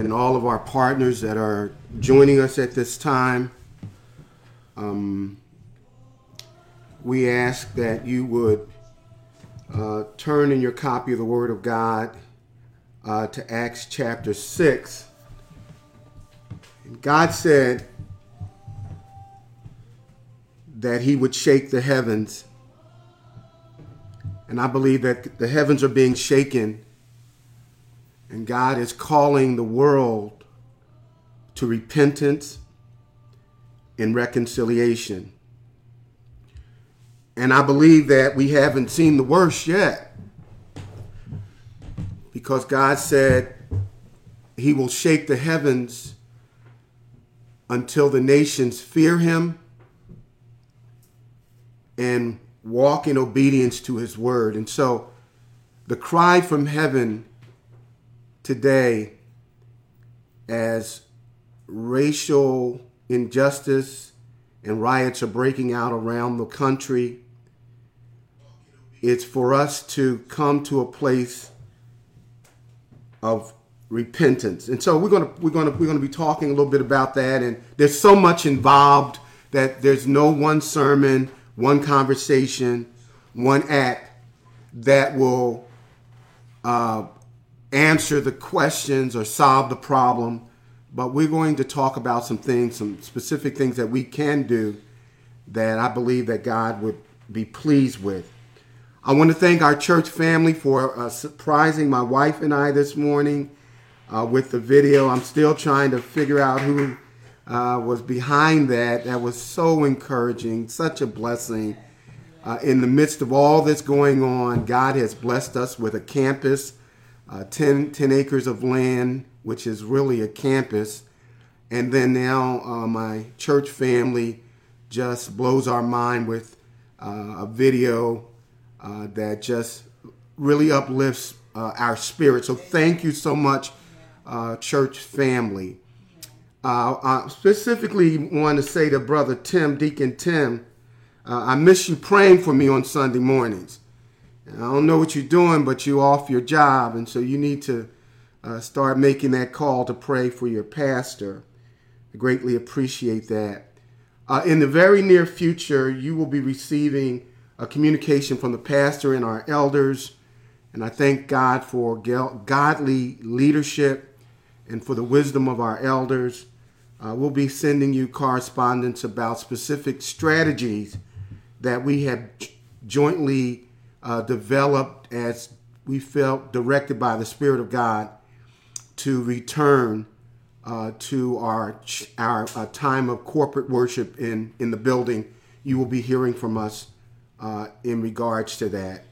and all of our partners that are joining us at this time. Um, we ask that you would uh, turn in your copy of the Word of God uh, to Acts chapter 6. And God said that He would shake the heavens. And I believe that the heavens are being shaken and God is calling the world to repentance and reconciliation. And I believe that we haven't seen the worst yet. Because God said he will shake the heavens until the nations fear him and walk in obedience to his word. And so the cry from heaven today as racial injustice and riots are breaking out around the country. It's for us to come to a place of repentance. And so we're going to we're going to we're going to be talking a little bit about that and there's so much involved that there's no one sermon, one conversation, one act that will uh, answer the questions or solve the problem, but we're going to talk about some things, some specific things that we can do that I believe that God would be pleased with. I want to thank our church family for uh, surprising my wife and I this morning uh, with the video. I'm still trying to figure out who uh, was behind that. That was so encouraging, such a blessing. Uh, in the midst of all that's going on, God has blessed us with a campus uh, 10, 10 acres of land, which is really a campus. And then now uh, my church family just blows our mind with uh, a video uh, that just really uplifts uh, our spirit. So thank you so much, uh, church family. I specifically want to say to Brother Tim, Deacon Tim, I miss you praying for me on Sunday mornings. I don't know what you're doing, but you're off your job, and so you need to uh, start making that call to pray for your pastor. I greatly appreciate that. Uh, in the very near future, you will be receiving a communication from the pastor and our elders, and I thank God for godly leadership and for the wisdom of our elders. Uh, we'll be sending you correspondence about specific strategies that we have jointly uh, developed as we felt directed by the Spirit of God to return uh, to our our uh, time of corporate worship in in the building. You will be hearing from us uh, in regards to that.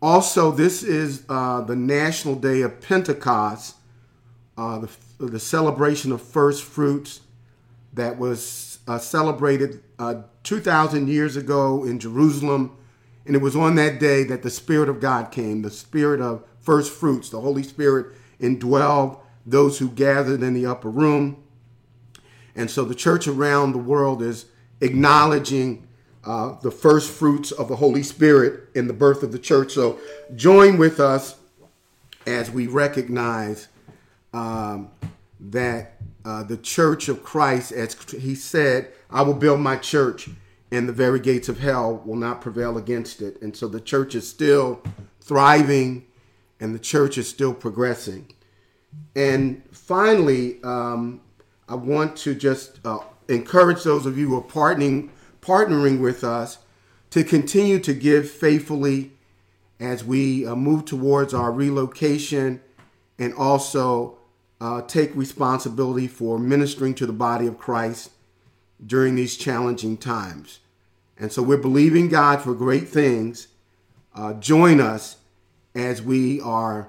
Also, this is uh, the National Day of Pentecost, uh, the, the celebration of first fruits that was celebrated 2,000 years ago in Jerusalem and it was on that day that the Spirit of God came, the Spirit of first fruits, the Holy Spirit indwelled those who gathered in the upper room. And so the church around the world is acknowledging uh, the first fruits of the Holy Spirit in the birth of the church. So join with us as we recognize um, that uh, the church of Christ, as he said, I will build my church and the very gates of hell will not prevail against it. And so the church is still thriving and the church is still progressing. And finally, um, I want to just uh, encourage those of you who are partnering, partnering with us to continue to give faithfully as we uh, move towards our relocation and also uh, take responsibility for ministering to the body of Christ during these challenging times. And so we're believing God for great things. Uh, join us as we are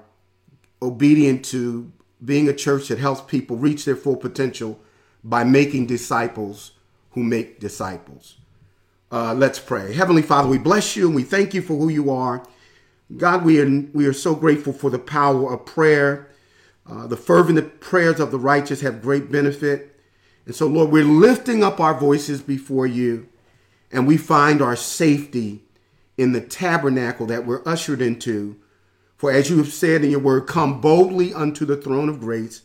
obedient to being a church that helps people reach their full potential by making disciples who make disciples. Uh, let's pray. Heavenly Father, we bless you and we thank you for who you are. God, we are, we are so grateful for the power of prayer. Uh, the fervent prayers of the righteous have great benefit. And so, Lord, we're lifting up our voices before you, and we find our safety in the tabernacle that we're ushered into. For as you have said in your word, come boldly unto the throne of grace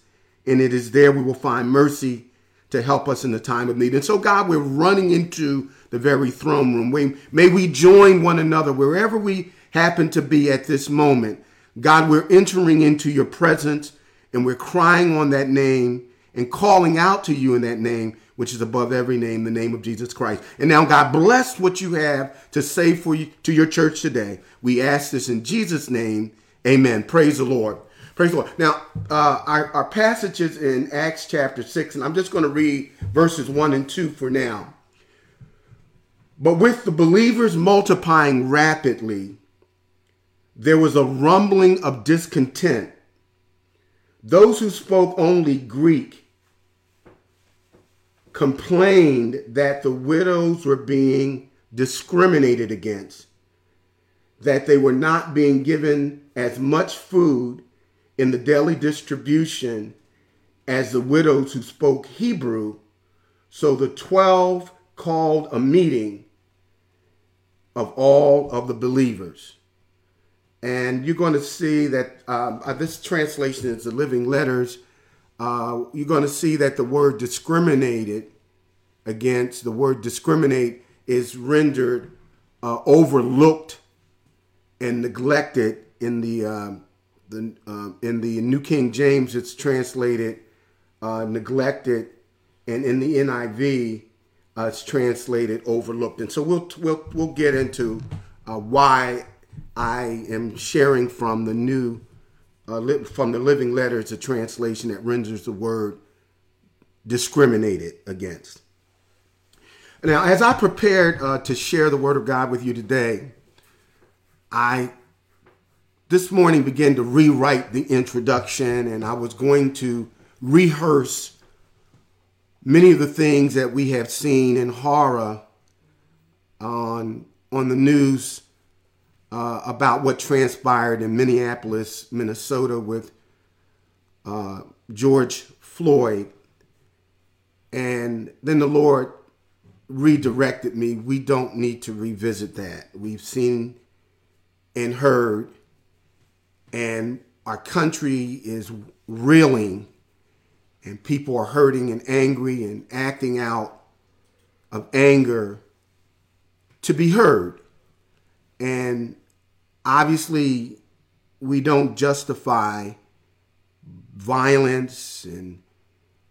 and it is there we will find mercy to help us in the time of need. And so, God, we're running into the very throne room. We, may we join one another wherever we happen to be at this moment. God, we're entering into your presence and we're crying on that name and calling out to you in that name, which is above every name, the name of Jesus Christ. And now, God, bless what you have to say for you to your church today. We ask this in Jesus' name. Amen. Praise the Lord. Praise the Lord. Now, uh, our, our passage is in Acts chapter 6, and I'm just going to read verses 1 and 2 for now. But with the believers multiplying rapidly, there was a rumbling of discontent. Those who spoke only Greek complained that the widows were being discriminated against, that they were not being given as much food in the daily distribution as the widows who spoke Hebrew. So the 12 called a meeting of all of the believers. And you're going to see that um, uh, this translation is the Living Letters uh, you're going to see that the word discriminated against, the word discriminate is rendered uh, overlooked and neglected in the um, the uh, in the New King James. It's translated uh, neglected, and in the NIV, uh, it's translated overlooked. And so we'll we'll we'll get into uh, why I am sharing from the new uh, from the Living Letter, it's a translation that renders the word discriminated against. Now, as I prepared uh, to share the Word of God with you today, I this morning began to rewrite the introduction, and I was going to rehearse many of the things that we have seen in horror on on the news uh, about what transpired in Minneapolis, Minnesota, with uh, George Floyd. And then the Lord redirected me. We don't need to revisit that. We've seen and heard, and our country is reeling, and people are hurting and angry and acting out of anger to be heard. And obviously, we don't justify violence and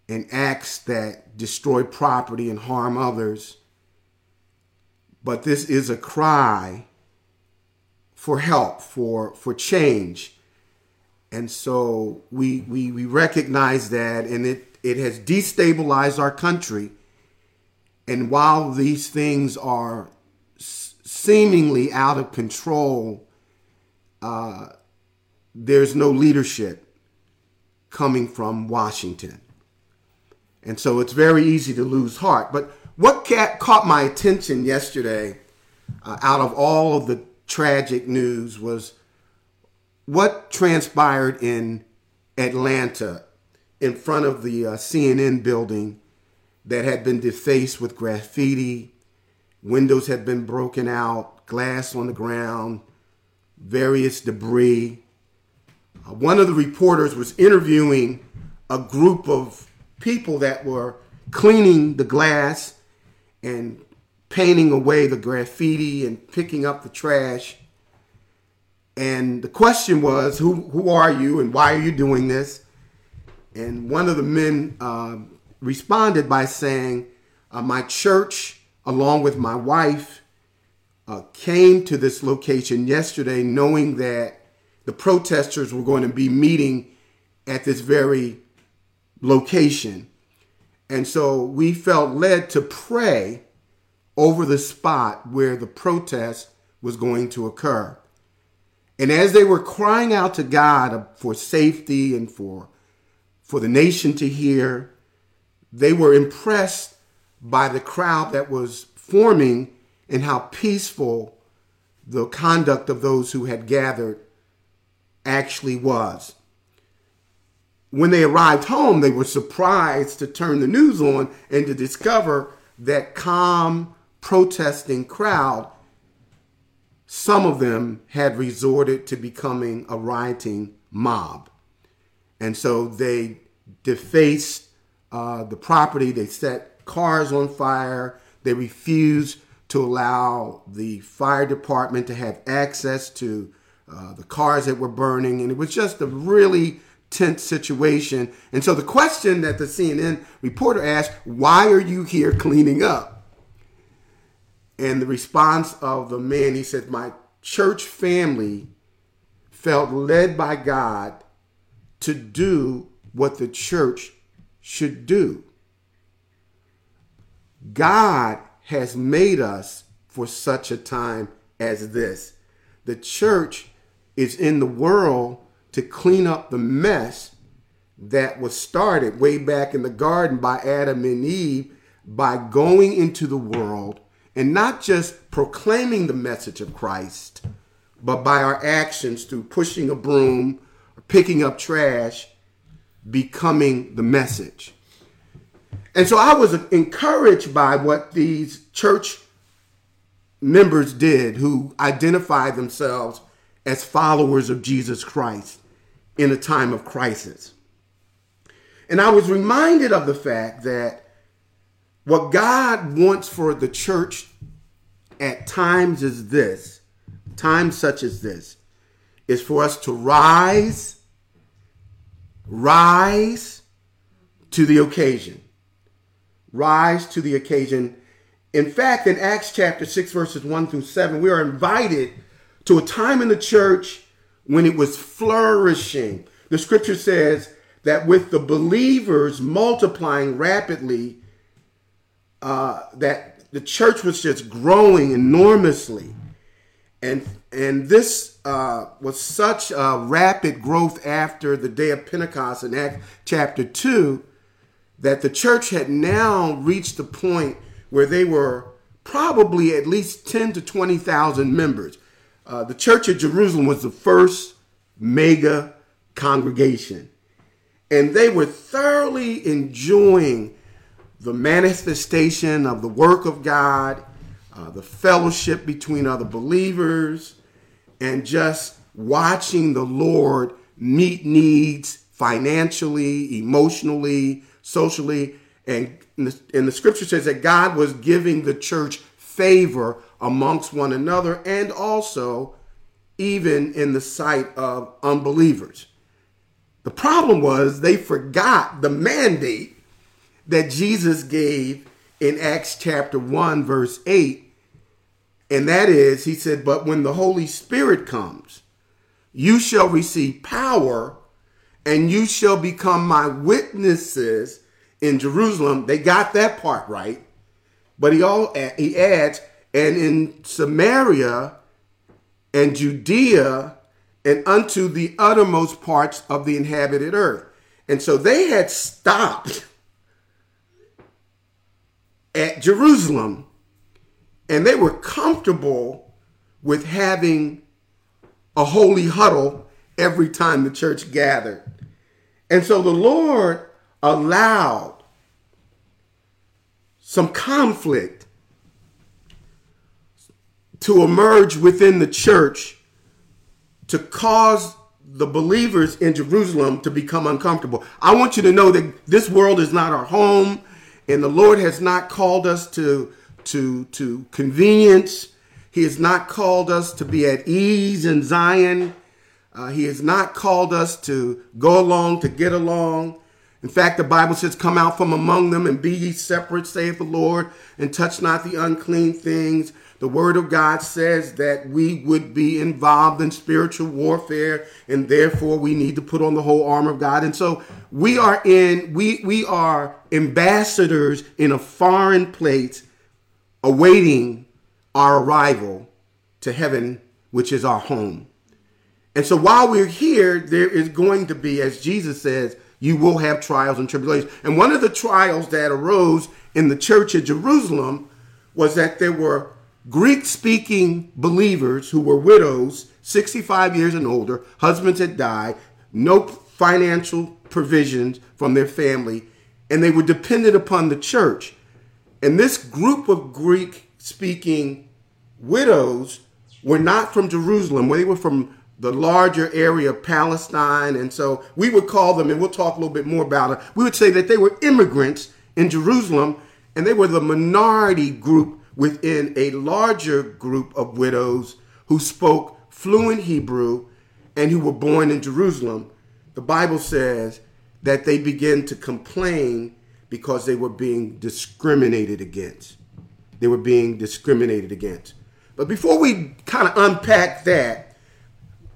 and acts that destroy property and harm others. But this is a cry for help, for for change. And so we we, we recognize that and it, it has destabilized our country. And while these things are seemingly out of control, uh, there's no leadership coming from Washington. And so it's very easy to lose heart. But what caught my attention yesterday, uh, out of all of the tragic news, was what transpired in Atlanta in front of the uh, CNN building that had been defaced with graffiti Windows had been broken out, glass on the ground, various debris. Uh, one of the reporters was interviewing a group of people that were cleaning the glass and painting away the graffiti and picking up the trash. And the question was, who, who are you and why are you doing this? And one of the men uh, responded by saying, uh, My church along with my wife, uh, came to this location yesterday knowing that the protesters were going to be meeting at this very location. And so we felt led to pray over the spot where the protest was going to occur. And as they were crying out to God for safety and for, for the nation to hear, they were impressed by the crowd that was forming and how peaceful the conduct of those who had gathered actually was. When they arrived home, they were surprised to turn the news on and to discover that calm, protesting crowd, some of them had resorted to becoming a rioting mob. And so they defaced uh, the property. They set cars on fire. They refused to allow the fire department to have access to uh, the cars that were burning. And it was just a really tense situation. And so the question that the CNN reporter asked, Why are you here cleaning up? And the response of the man, he said, My church family felt led by God to do what the church should do. God has made us for such a time as this. The church is in the world to clean up the mess that was started way back in the garden by Adam and Eve by going into the world and not just proclaiming the message of Christ, but by our actions through pushing a broom picking up trash, becoming the message. And so I was encouraged by what these church members did who identified themselves as followers of Jesus Christ in a time of crisis. And I was reminded of the fact that what God wants for the church at times is this, times such as this, is for us to rise, rise to the occasion. Rise to the occasion. In fact, in Acts chapter 6, verses 1 through 7, we are invited to a time in the church when it was flourishing. The scripture says that with the believers multiplying rapidly, uh, that the church was just growing enormously. And, and this uh, was such a rapid growth after the day of Pentecost in Acts chapter 2 that the church had now reached the point where they were probably at least 10 to 20,000 members. Uh, the church of Jerusalem was the first mega congregation. And they were thoroughly enjoying the manifestation of the work of God, uh, the fellowship between other believers, and just watching the Lord meet needs financially, emotionally, socially. And, the, and the scripture says that God was giving the church favor amongst one another and also even in the sight of unbelievers. The problem was they forgot the mandate that Jesus gave in Acts chapter 1, verse 8. And that is, he said, But when the Holy Spirit comes, you shall receive power and you shall become my witnesses in Jerusalem. They got that part right. But he all he adds, and in Samaria and Judea and unto the uttermost parts of the inhabited earth. And so they had stopped at Jerusalem and they were comfortable with having a holy huddle every time the church gathered. And so the Lord allowed some conflict to emerge within the church to cause the believers in Jerusalem to become uncomfortable. I want you to know that this world is not our home and the Lord has not called us to to to convenience. He has not called us to be at ease in Zion. Uh, he has not called us to go along to get along. In fact, the Bible says, Come out from among them and be ye separate, saith the Lord, and touch not the unclean things. The Word of God says that we would be involved in spiritual warfare, and therefore we need to put on the whole armor of God. And so we are in, we, we are ambassadors in a foreign place, awaiting our arrival to heaven, which is our home. And so while we're here, there is going to be, as Jesus says, you will have trials and tribulations. And one of the trials that arose in the church at Jerusalem was that there were Greek speaking believers who were widows, 65 years and older, husbands had died, no financial provisions from their family, and they were dependent upon the church. And this group of Greek speaking widows were not from Jerusalem, they were from the larger area of Palestine. And so we would call them, and we'll talk a little bit more about it, we would say that they were immigrants in Jerusalem, and they were the minority group within a larger group of widows who spoke fluent Hebrew and who were born in Jerusalem. The Bible says that they began to complain because they were being discriminated against. They were being discriminated against. But before we kind of unpack that,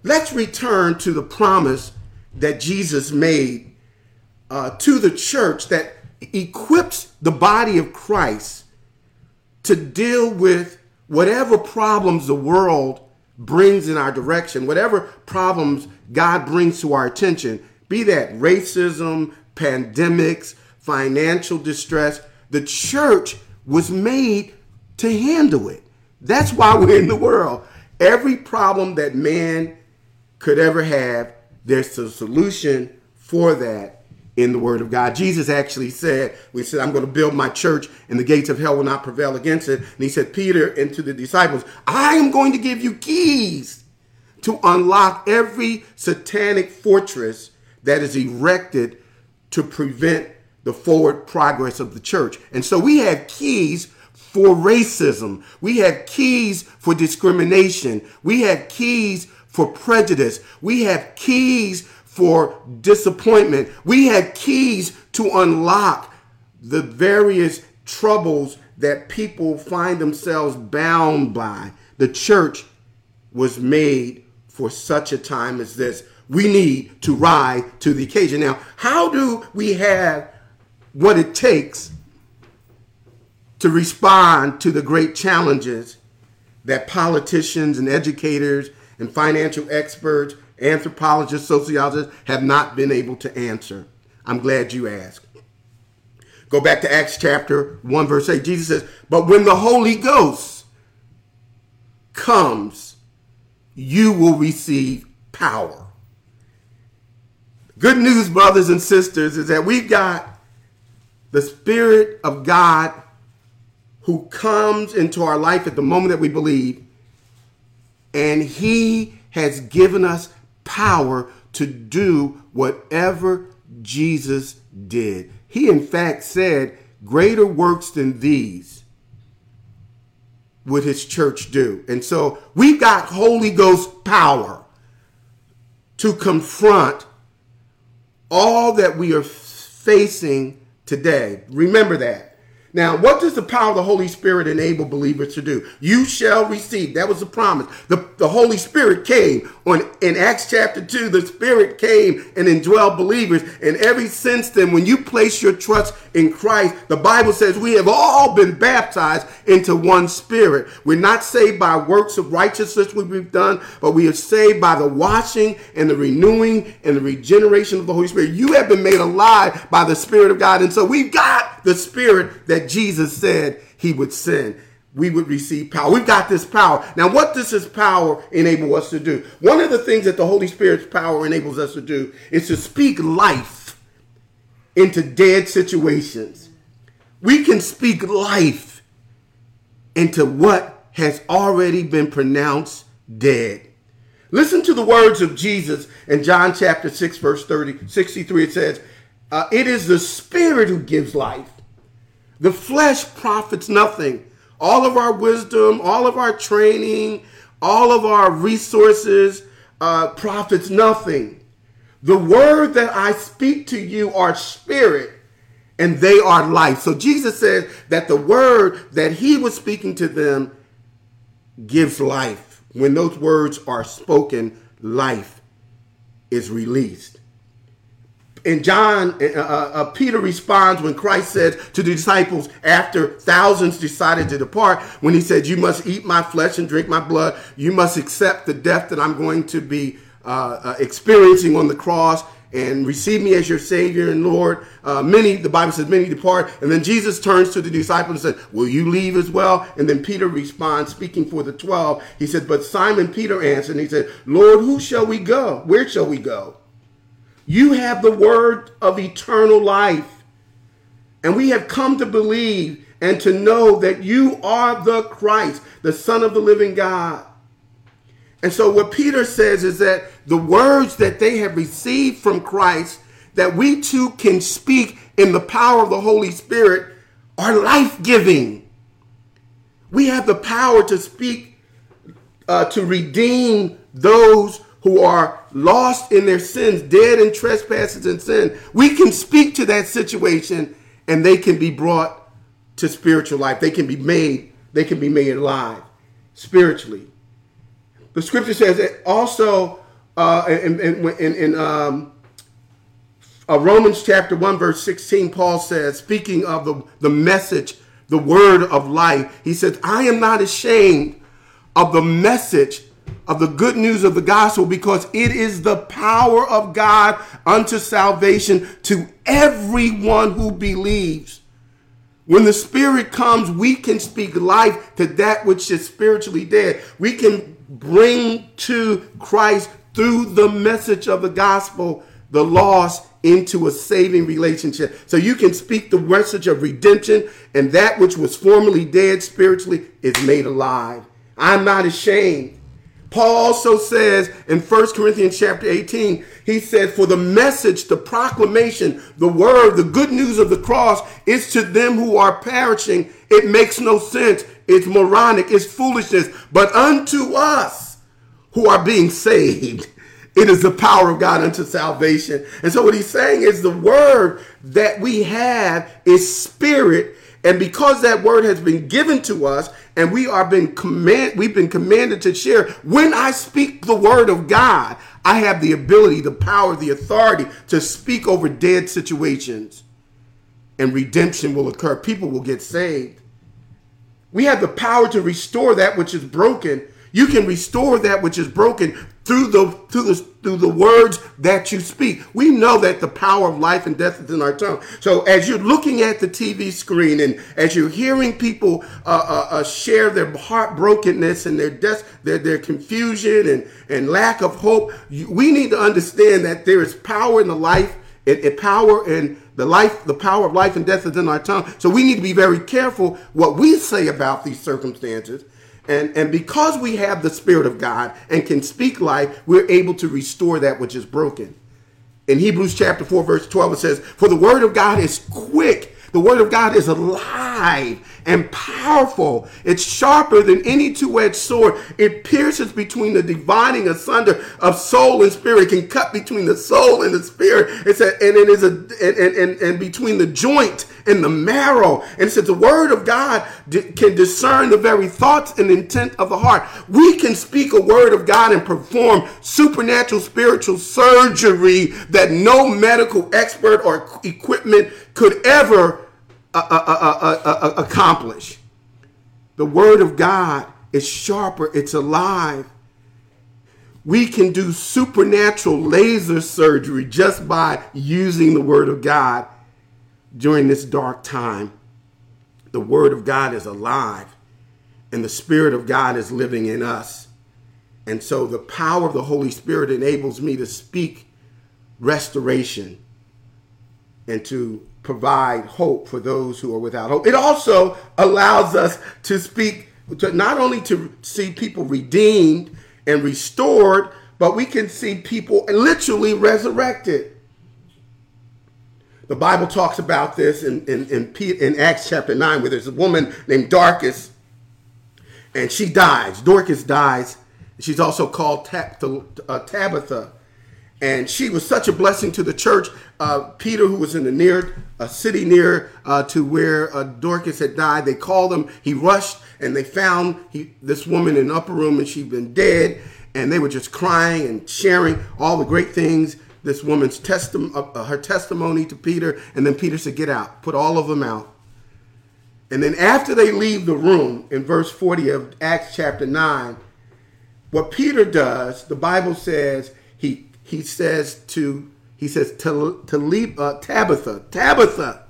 let's return to the promise that Jesus made uh, to the church that equips the body of Christ to deal with whatever problems the world brings in our direction, whatever problems God brings to our attention, be that racism, pandemics, financial distress, the church was made to handle it. That's why we're in the world. Every problem that man could ever have, there's a solution for that in the Word of God. Jesus actually said, We said, I'm going to build my church and the gates of hell will not prevail against it. And he said, Peter and to the disciples, I am going to give you keys to unlock every satanic fortress that is erected to prevent the forward progress of the church. And so we have keys for racism. We have keys for discrimination. We have keys for prejudice. We have keys for disappointment. We have keys to unlock the various troubles that people find themselves bound by. The church was made for such a time as this. We need to rise to the occasion. Now, how do we have what it takes to respond to the great challenges that politicians and educators and financial experts anthropologists, sociologists have not been able to answer. I'm glad you asked. Go back to Acts chapter 1, verse 8. Jesus says, But when the Holy Ghost comes, you will receive power. Good news, brothers and sisters, is that we've got the Spirit of God who comes into our life at the moment that we believe, and He has given us power to do whatever Jesus did. He, in fact, said, Greater works than these would his church do. And so we've got Holy Ghost power to confront all that we are facing today. Remember that. Now, what does the power of the Holy Spirit enable believers to do? You shall receive. That was the promise. The, the Holy Spirit came on in Acts chapter 2. The Spirit came and indwelled believers. And ever since then, when you place your trust in Christ, the Bible says we have all been baptized into one spirit. We're not saved by works of righteousness we've done, but we are saved by the washing and the renewing and the regeneration of the Holy Spirit. You have been made alive by the Spirit of God. And so we've got the Spirit that that Jesus said he would send, we would receive power. We've got this power. Now, what does this power enable us to do? One of the things that the Holy Spirit's power enables us to do is to speak life into dead situations. We can speak life into what has already been pronounced dead. Listen to the words of Jesus in John chapter 6, verse 30, 63. It says, uh, It is the Spirit who gives life. The flesh profits nothing. All of our wisdom, all of our training, all of our resources uh, profits nothing. The word that I speak to you are spirit and they are life. So Jesus said that the word that he was speaking to them gives life. When those words are spoken, life is released in John, uh, uh, uh, Peter responds when Christ said to the disciples after thousands decided to depart, when he said, You must eat my flesh and drink my blood. You must accept the death that I'm going to be uh, uh experiencing on the cross and receive me as your Savior and Lord. Uh, many, the Bible says, many depart. And then Jesus turns to the disciples and said, Will you leave as well? And then Peter responds, speaking for the 12. He said, But Simon Peter answered, and he said, Lord, who shall we go? Where shall we go? You have the word of eternal life. And we have come to believe and to know that you are the Christ, the Son of the living God. And so what Peter says is that the words that they have received from Christ that we too can speak in the power of the Holy Spirit are life-giving. We have the power to speak uh, to redeem those who are lost in their sins, dead in trespasses and sin. We can speak to that situation and they can be brought to spiritual life. They can be made, they can be made alive spiritually. The scripture says that also uh, in, in, in, in um, uh, Romans chapter 1, verse 16, Paul says, speaking of the, the message, the word of life, he says, I am not ashamed of the message of the good news of the gospel because it is the power of God unto salvation to everyone who believes. When the Spirit comes, we can speak life to that which is spiritually dead. We can bring to Christ through the message of the gospel the lost into a saving relationship. So you can speak the message of redemption, and that which was formerly dead spiritually is made alive. I'm not ashamed Paul also says in 1 Corinthians chapter 18, he said, For the message, the proclamation, the word, the good news of the cross is to them who are perishing. It makes no sense. It's moronic. It's foolishness. But unto us who are being saved, it is the power of God unto salvation. And so what he's saying is the word that we have is spirit and because that word has been given to us and we are been command we've been commanded to share, when I speak the word of God, I have the ability, the power, the authority to speak over dead situations. And redemption will occur. People will get saved. We have the power to restore that which is broken. You can restore that which is broken through the through the through the words that you speak. We know that the power of life and death is in our tongue. So as you're looking at the TV screen and as you're hearing people uh, uh, uh, share their heartbrokenness and their death, their their confusion and and lack of hope, we need to understand that there is power in the life, and, and power in the life, the power of life and death is in our tongue. So we need to be very careful what we say about these circumstances and, and because we have the Spirit of God and can speak life, we're able to restore that which is broken. In Hebrews chapter 4, verse 12, it says, For the word of God is quick the word of God is alive and powerful. It's sharper than any two-edged sword. It pierces between the dividing asunder of soul and spirit. It can cut between the soul and the spirit. It's a, and it is a and, and, and between the joint and the marrow. And it says the word of God can discern the very thoughts and intent of the heart. We can speak a word of God and perform supernatural spiritual surgery that no medical expert or equipment could ever uh uh uh, uh, uh, accomplish. The Word of God is sharper, it's alive. We can do supernatural laser surgery just by using the Word of God during this dark time. The Word of God is alive, and the Spirit of God is living in us. And so the power of the Holy Spirit enables me to speak restoration and to provide hope for those who are without hope. It also allows us to speak to not only to see people redeemed and restored, but we can see people literally resurrected. The Bible talks about this in, in, in, in Acts chapter 9, where there's a woman named Dorcas, and she dies. Dorcas dies. She's also called uh, Tabitha and she was such a blessing to the church. Uh, Peter, who was in the near a city near uh, to where uh, Dorcas had died, they called him. He rushed, and they found he, this woman in the upper room, and she'd been dead. And they were just crying and sharing all the great things. This woman's testimony, uh, uh, her testimony to Peter, and then Peter said, "Get out, put all of them out." And then after they leave the room, in verse forty of Acts chapter nine, what Peter does, the Bible says he says to he says to to leave uh, Tabitha, Tabitha,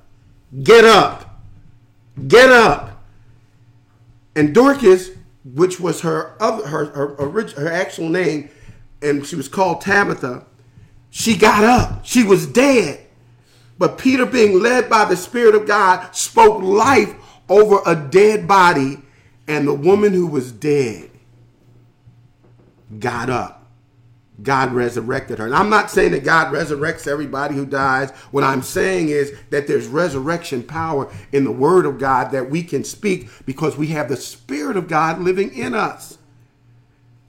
get up, get up. And Dorcas, which was her other her her, her actual name, and she was called Tabitha, she got up. She was dead. But Peter, being led by the Spirit of God, spoke life over a dead body and the woman who was dead got up. God resurrected her. And I'm not saying that God resurrects everybody who dies. What I'm saying is that there's resurrection power in the Word of God that we can speak because we have the Spirit of God living in us.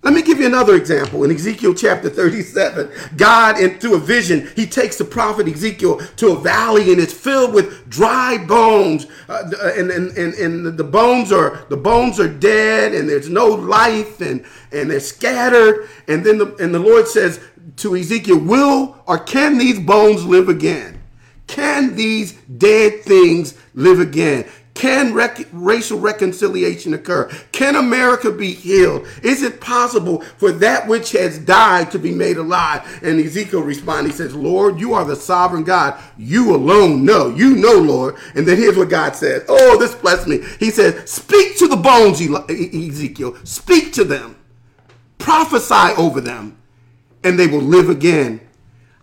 Let me give you another example. In Ezekiel chapter 37, God, in, through a vision, he takes the prophet Ezekiel to a valley and it's filled with dry bones. Uh, and, and, and, and the bones are the bones are dead and there's no life and, and they're scattered. And then the, and the Lord says to Ezekiel, will or can these bones live again? Can these dead things live again? Can rec- racial reconciliation occur? Can America be healed? Is it possible for that which has died to be made alive? And Ezekiel responds, he says, Lord, you are the sovereign God. You alone know. You know, Lord. And then here's what God says. Oh, this blessed me. He says, speak to the bones, Ezekiel. Speak to them. Prophesy over them, and they will live again.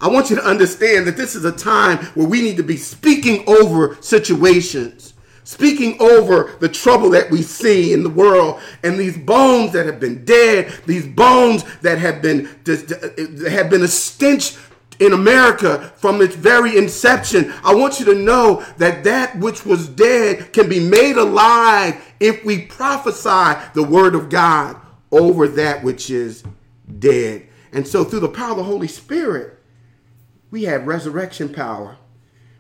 I want you to understand that this is a time where we need to be speaking over situations speaking over the trouble that we see in the world and these bones that have been dead, these bones that have been uh, have been a stench in America from its very inception. I want you to know that that which was dead can be made alive if we prophesy the word of God over that which is dead. And so through the power of the Holy Spirit, we have resurrection power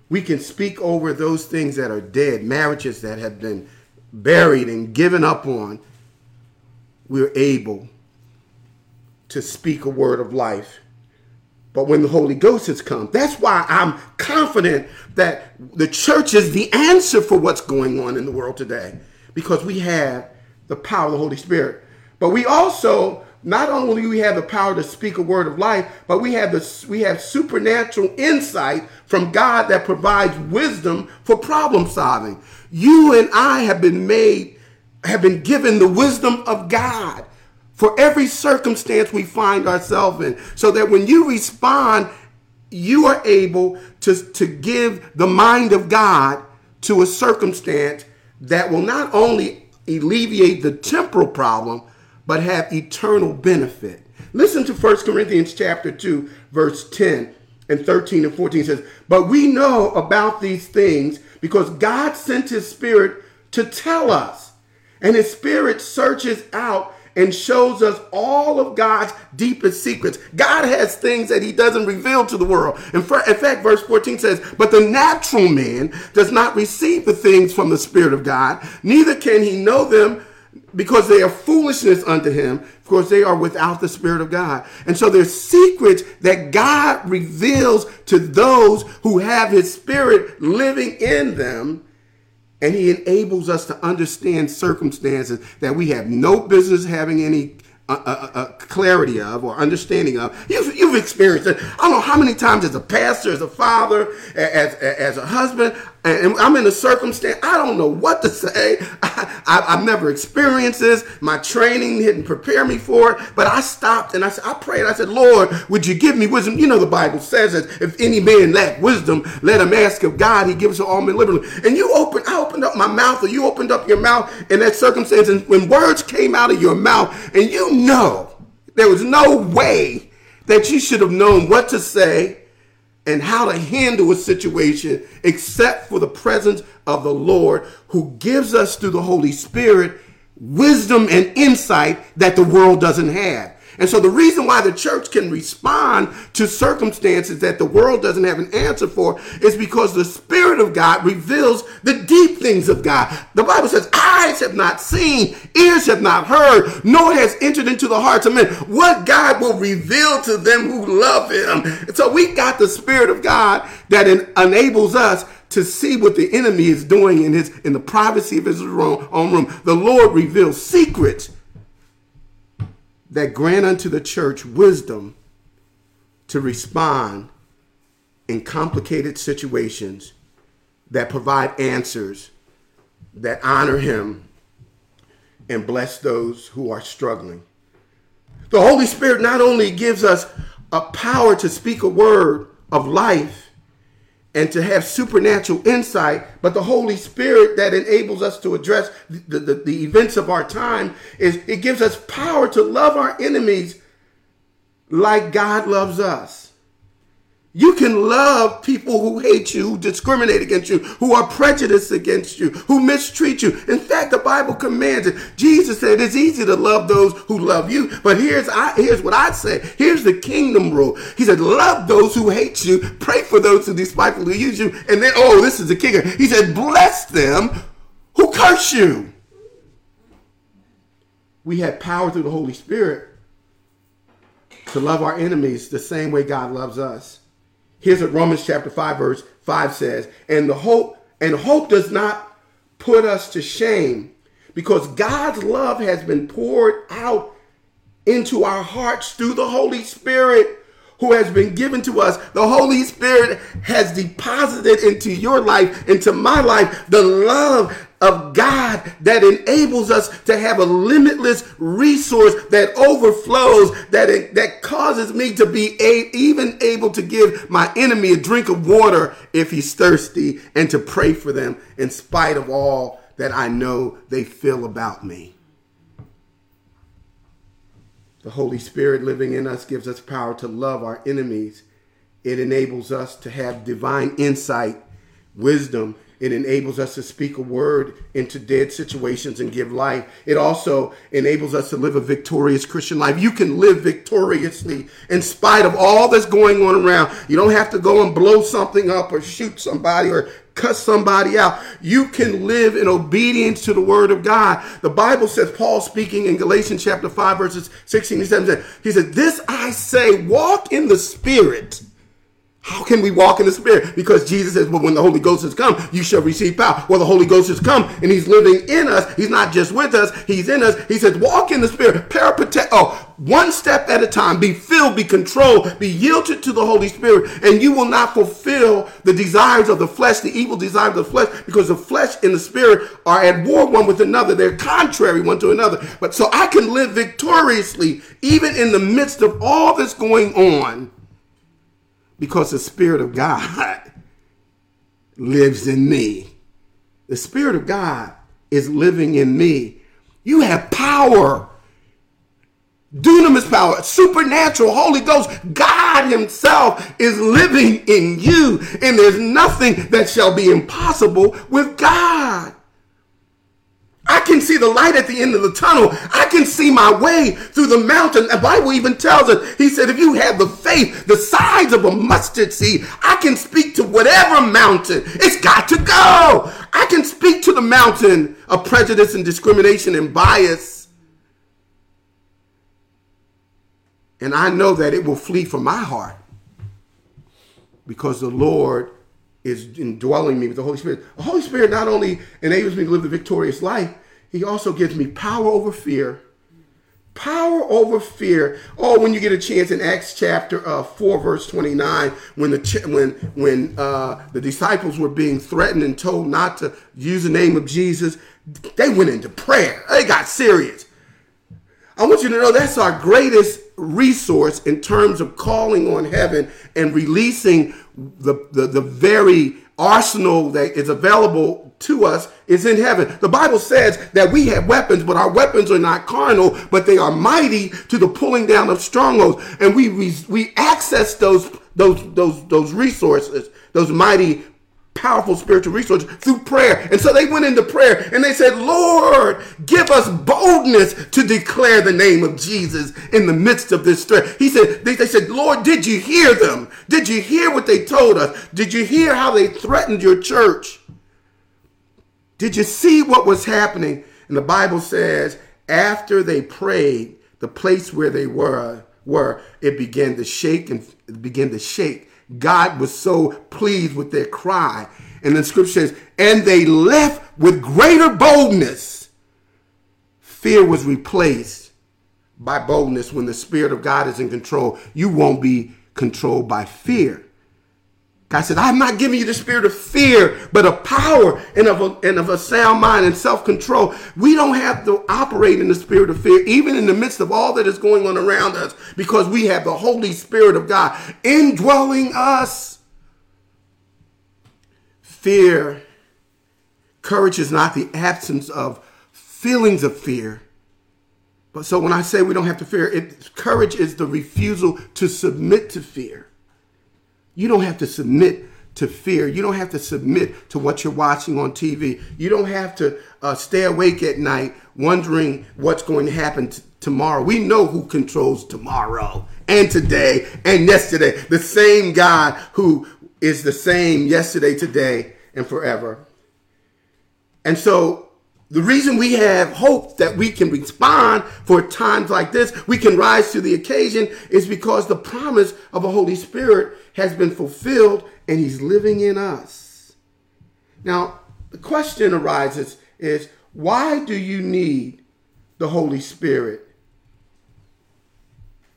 we can speak over those things that are dead, marriages that have been buried and given up on. We're able to speak a word of life. But when the Holy Ghost has come, that's why I'm confident that the church is the answer for what's going on in the world today, because we have the power of the Holy Spirit. But we also not only we have the power to speak a word of life, but we have the we have supernatural insight from God that provides wisdom for problem solving. You and I have been made have been given the wisdom of God for every circumstance we find ourselves in so that when you respond you are able to, to give the mind of God to a circumstance that will not only alleviate the temporal problem but have eternal benefit. Listen to 1 Corinthians chapter 2, verse 10 and 13 and 14 says, But we know about these things because God sent his spirit to tell us. And his spirit searches out and shows us all of God's deepest secrets. God has things that he doesn't reveal to the world. In, fact, verse 14 says, But the natural man does not receive the things from the Spirit of God, neither can he know them because they are foolishness unto him. Of course, they are without the Spirit of God. And so there's secrets that God reveals to those who have his Spirit living in them. And he enables us to understand circumstances that we have no business having any a, a, a, clarity of or understanding of. You've, you've experienced it. I don't know how many times as a pastor, as a father, as, as a husband, and I'm in a circumstance, I don't know what to say. I, have never experienced this. My training didn't prepare me for it. But I stopped and I said, I prayed. I said, Lord, would you give me wisdom? You know, the Bible says that if any man lack wisdom, let him ask of God. He gives to all men liberally. And you opened, I opened up my mouth, or you opened up your mouth in that circumstance. And when words came out of your mouth, and you know there was no way that you should have known what to say and how to handle a situation except for the presence of the Lord who gives us through the Holy Spirit wisdom and insight that the world doesn't have. And so the reason why the church can respond to circumstances that the world doesn't have an answer for is because the Spirit of God reveals the deep things of God. The Bible says, eyes have not seen, ears have not heard, nor has entered into the hearts of men what God will reveal to them who love him. And so we got the Spirit of God that enables us to see what the enemy is doing in his in the privacy of his own room. The Lord reveals secrets that grant unto the church wisdom to respond in complicated situations that provide answers that honor him and bless those who are struggling. The Holy Spirit not only gives us a power to speak a word of life, and to have supernatural insight, but the Holy Spirit that enables us to address the, the, the, events of our time is it gives us power to love our enemies like God loves us. You can love people who hate you, who discriminate against you, who are prejudiced against you, who mistreat you. In fact, the Bible commands it. Jesus said it's easy to love those who love you. But here's I, here's what I say. Here's the kingdom rule. He said, love those who hate you, pray for those who despitefully use you, and then oh, this is the kicker. He said, bless them who curse you. We have power through the Holy Spirit to love our enemies the same way God loves us. Here's what Romans chapter 5 verse 5 says, and the hope and hope does not put us to shame because God's love has been poured out into our hearts through the Holy Spirit who has been given to us. The Holy Spirit has deposited into your life, into my life, the love of God that enables us to have a limitless resource that overflows, that, that causes me to be a, even able to give my enemy a drink of water if he's thirsty and to pray for them in spite of all that I know they feel about me. The Holy Spirit living in us gives us power to love our enemies. It enables us to have divine insight, wisdom, it enables us to speak a word into dead situations and give life. It also enables us to live a victorious Christian life. You can live victoriously in spite of all that's going on around. You don't have to go and blow something up or shoot somebody or cut somebody out. You can live in obedience to the word of God. The Bible says, Paul speaking in Galatians chapter 5, verses 16 and 17, he said, This I say, walk in the spirit how can we walk in the Spirit? Because Jesus says, well, when the Holy Ghost has come, you shall receive power. Well, the Holy Ghost has come and He's living in us. He's not just with us, He's in us. He says, walk in the Spirit. Parapete- oh, one step at a time. Be filled, be controlled, be yielded to the Holy Spirit, and you will not fulfill the desires of the flesh, the evil desires of the flesh, because the flesh and the spirit are at war one with another. They're contrary one to another. But so I can live victoriously, even in the midst of all that's going on because the Spirit of God lives in me. The Spirit of God is living in me. You have power. Dunamis power, supernatural, Holy Ghost, God Himself is living in you, and there's nothing that shall be impossible with God. I can see the light at the end of the tunnel. I can see my way through the mountain. The Bible even tells us, he said, if you have the faith the size of a mustard seed, I can speak to whatever mountain. It's got to go. I can speak to the mountain of prejudice and discrimination and bias. And I know that it will flee from my heart because the Lord is indwelling me with the Holy Spirit. The Holy Spirit not only enables me to live the victorious life, He also gives me power over fear. Power over fear. Oh, when you get a chance in Acts chapter uh, four, verse twenty-nine, when the when when uh, the disciples were being threatened and told not to use the name of Jesus, they went into prayer. They got serious. I want you to know that's our greatest resource in terms of calling on heaven and releasing the, the, the very arsenal that is available to us is in heaven. The Bible says that we have weapons, but our weapons are not carnal, but they are mighty to the pulling down of strongholds. And we we, access those those those those resources, those mighty powerful spiritual resources through prayer. And so they went into prayer and they said, Lord, give us boldness to declare the name of Jesus in the midst of this threat. He said, they, they said, Lord, did you hear them? Did you hear what they told us? Did you hear how they threatened your church? Did you see what was happening? And the Bible says, after they prayed, the place where they were, were it began to shake and began to shake God was so pleased with their cry. And the scripture says, and they left with greater boldness. Fear was replaced by boldness when the Spirit of God is in control. You won't be controlled by fear. God said, I'm not giving you the spirit of fear, but of power and of a, and of a sound mind and self control. We don't have to operate in the spirit of fear, even in the midst of all that is going on around us, because we have the Holy Spirit of God indwelling us. Fear, courage is not the absence of feelings of fear, But so when I say we don't have to fear, it, courage is the refusal to submit to fear. You don't have to submit to fear. You don't have to submit to what you're watching on TV. You don't have to uh, stay awake at night wondering what's going to happen t- tomorrow. We know who controls tomorrow and today and yesterday. The same God who is the same yesterday, today, and forever. And so the reason we have hope that we can respond for times like this, we can rise to the occasion, is because the promise of a Holy Spirit has been fulfilled and He's living in us. Now, the question arises is why do you need the Holy Spirit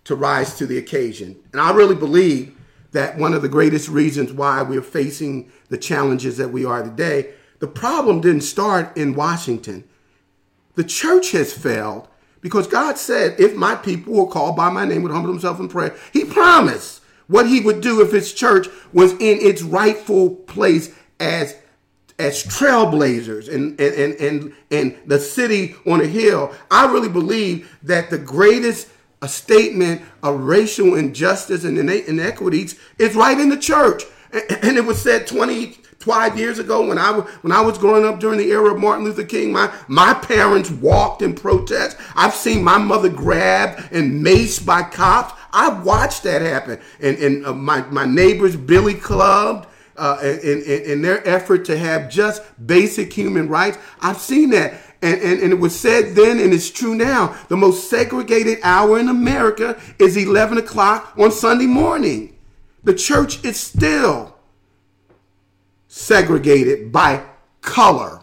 to rise to the occasion? And I really believe that one of the greatest reasons why we're facing the challenges that we are today the problem didn't start in Washington. The church has failed because God said, if my people will call by my name would humble themselves in prayer, he promised what he would do if his church was in its rightful place as as trailblazers and, and, and, and, the city on a hill. I really believe that the greatest statement of racial injustice and inequities is right in the church. And it was said 20, five years ago when I when I was growing up during the era of Martin Luther King, my my parents walked in protest. I've seen my mother grabbed and maced by cops. I've watched that happen, and and uh, my my neighbors Billy clubbed. Uh, in, in, in their effort to have just basic human rights, I've seen that. And, and, and, it was said then, and it's true now, the most segregated hour in America is 11 o'clock on Sunday morning. The church is still segregated by color.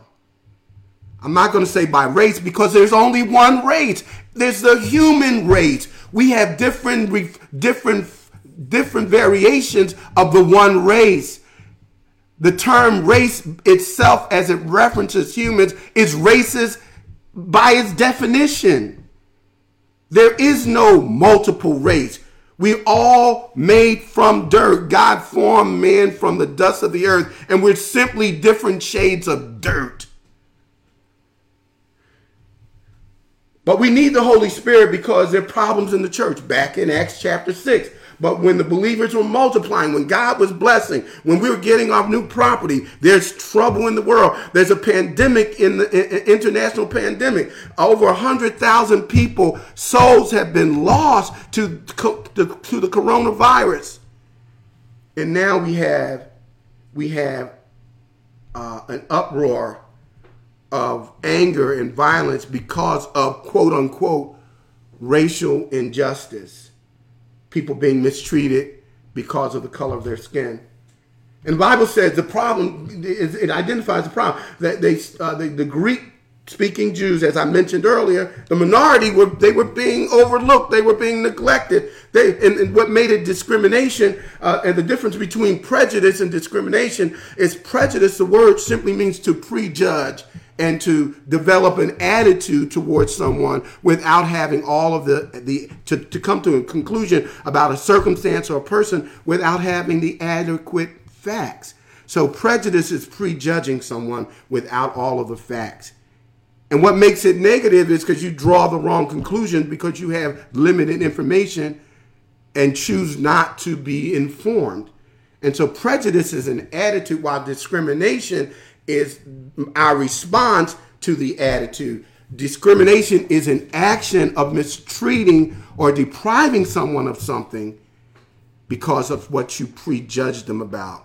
I'm not going to say by race because there's only one race. There's the human race. We have different different different variations of the one race. The term race itself as it references humans is racist by its definition. There is no multiple race. We all made from dirt. God formed man from the dust of the earth, and we're simply different shades of dirt. But we need the Holy Spirit because there are problems in the church. Back in Acts chapter 6, but when the believers were multiplying, when God was blessing, when we were getting our new property, there's trouble in the world. There's a pandemic in the international pandemic. Over 100,000 people, souls have been lost to, to, to the coronavirus. And now we have, we have uh, an uproar of anger and violence because of quote unquote racial injustice people being mistreated because of the color of their skin. And the Bible says the problem is it identifies the problem that they uh, the, the Greek speaking Jews, as I mentioned earlier, the minority were they were being overlooked, they were being neglected. They and, and what made it discrimination uh, and the difference between prejudice and discrimination is prejudice. The word simply means to prejudge and to develop an attitude towards someone without having all of the the to, to come to a conclusion about a circumstance or a person without having the adequate facts. So prejudice is prejudging someone without all of the facts. And what makes it negative is because you draw the wrong conclusion because you have limited information and choose not to be informed. And so prejudice is an attitude while discrimination is our response to the attitude. Discrimination is an action of mistreating or depriving someone of something because of what you prejudge them about.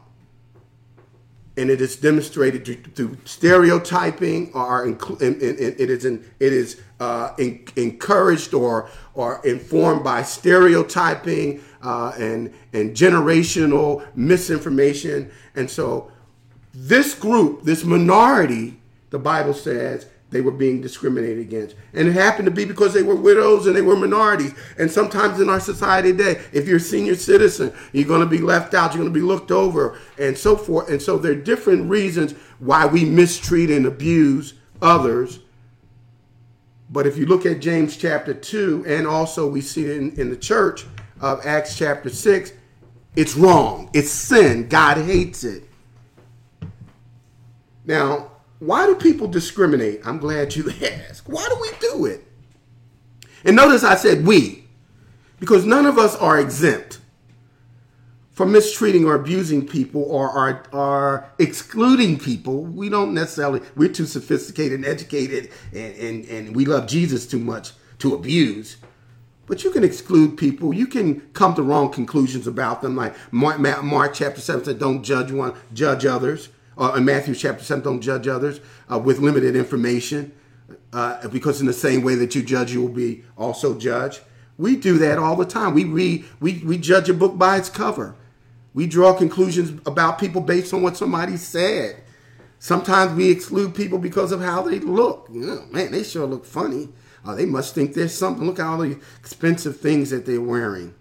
And it is demonstrated through, stereotyping, or it is it is uh, encouraged or or informed by stereotyping uh, and and generational misinformation. And so this group, this minority, the Bible says they were being discriminated against. And it happened to be because they were widows and they were minorities. And sometimes in our society today, if you're a senior citizen, you're going to be left out, you're going to be looked over, and so forth. And so there are different reasons why we mistreat and abuse others. But if you look at James chapter 2, and also we see it in, in the church of Acts chapter 6, it's wrong. It's sin. God hates it. Now, why do people discriminate? I'm glad you asked. Why do we do it? And notice I said we, because none of us are exempt from mistreating or abusing people or are, are excluding people. We don't necessarily, we're too sophisticated and educated and, and, and we love Jesus too much to abuse. But you can exclude people. You can come to wrong conclusions about them. Like Mark, Mark chapter 7 said, don't judge one, judge others. Or in Matthew chapter 7, don't judge others uh, with limited information. Uh, because in the same way that you judge, you will be also judged. We do that all the time. We read, we, we judge a book by its cover. We draw conclusions about people based on what somebody said. Sometimes we exclude people because of how they look. You know, man, they sure look funny. Oh, they must think there's something. Look at all the expensive things that they're wearing.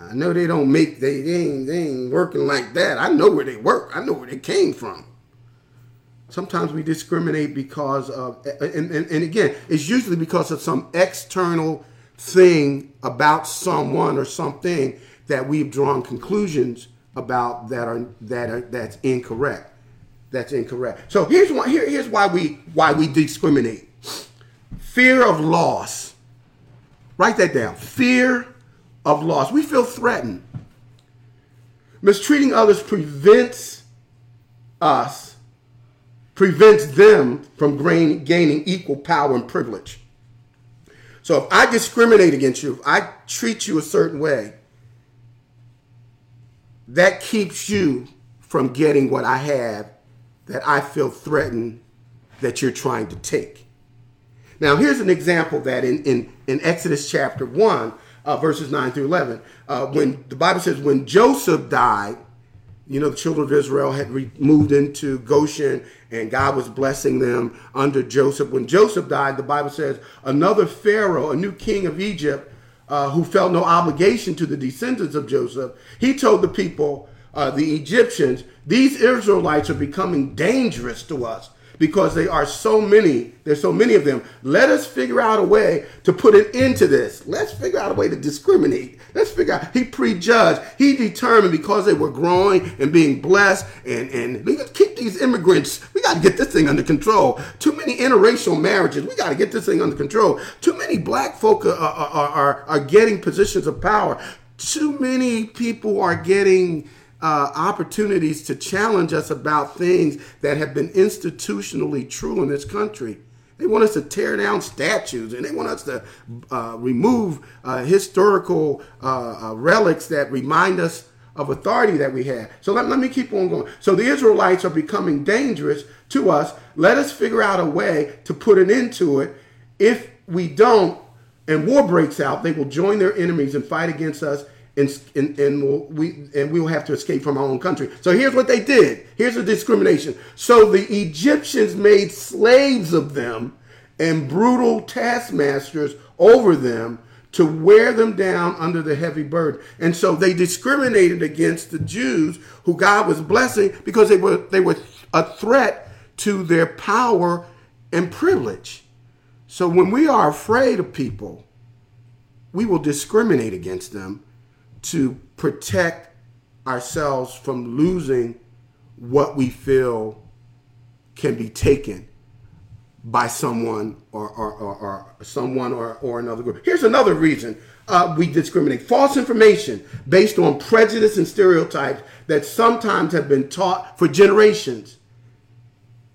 I know they don't make they, they ain't they ain't working like that. I know where they work. I know where they came from. Sometimes we discriminate because of and, and, and again, it's usually because of some external thing about someone or something that we've drawn conclusions about that are that are that's incorrect. That's incorrect. So here's why here, here's why we why we discriminate fear of loss. Write that down. Fear of loss. We feel threatened. Mistreating others prevents us, prevents them from gaining equal power and privilege. So if I discriminate against you, if I treat you a certain way, that keeps you from getting what I have that I feel threatened that you're trying to take. Now, here's an example that in, in, in Exodus chapter 1, uh, verses 9 through 11, uh, when the Bible says, when Joseph died, you know, the children of Israel had re- moved into Goshen and God was blessing them under Joseph. When Joseph died, the Bible says, another Pharaoh, a new king of Egypt, uh, who felt no obligation to the descendants of Joseph, he told the people, uh, the Egyptians, these Israelites are becoming dangerous to us because they are so many. There's so many of them. Let us figure out a way to put an end to this. Let's figure out a way to discriminate. Let's figure out. He prejudged. He determined because they were growing and being blessed and and we got to keep these immigrants. We got to get this thing under control. Too many interracial marriages. We got to get this thing under control. Too many black folk are, are, are, are getting positions of power. Too many people are getting uh, opportunities to challenge us about things that have been institutionally true in this country. They want us to tear down statues and they want us to uh, remove uh, historical uh, uh, relics that remind us of authority that we have. So let, let me keep on going. So the Israelites are becoming dangerous to us. Let us figure out a way to put an end to it. If we don't, and war breaks out, they will join their enemies and fight against us and, and, and we'll, we and we will have to escape from our own country. So here's what they did. Here's the discrimination. So the Egyptians made slaves of them and brutal taskmasters over them to wear them down under the heavy burden. And so they discriminated against the Jews who God was blessing because they were they were a threat to their power and privilege. So when we are afraid of people, we will discriminate against them to protect ourselves from losing what we feel can be taken by someone or, or, or, or someone or, or another group. Here's another reason uh, we discriminate false information based on prejudice and stereotypes that sometimes have been taught for generations.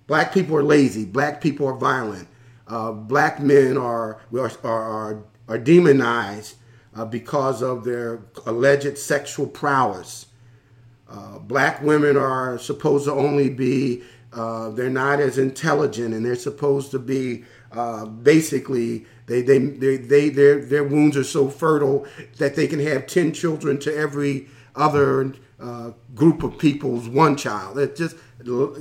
Black people are lazy, black people are violent, uh, black men are, are, are, are demonized uh, because of their alleged sexual prowess. Uh, black women are supposed to only be, uh, they're not as intelligent and they're supposed to be uh, basically, they, they, they, they, their, their wounds are so fertile that they can have 10 children to every other uh, group of people's one child. It's just,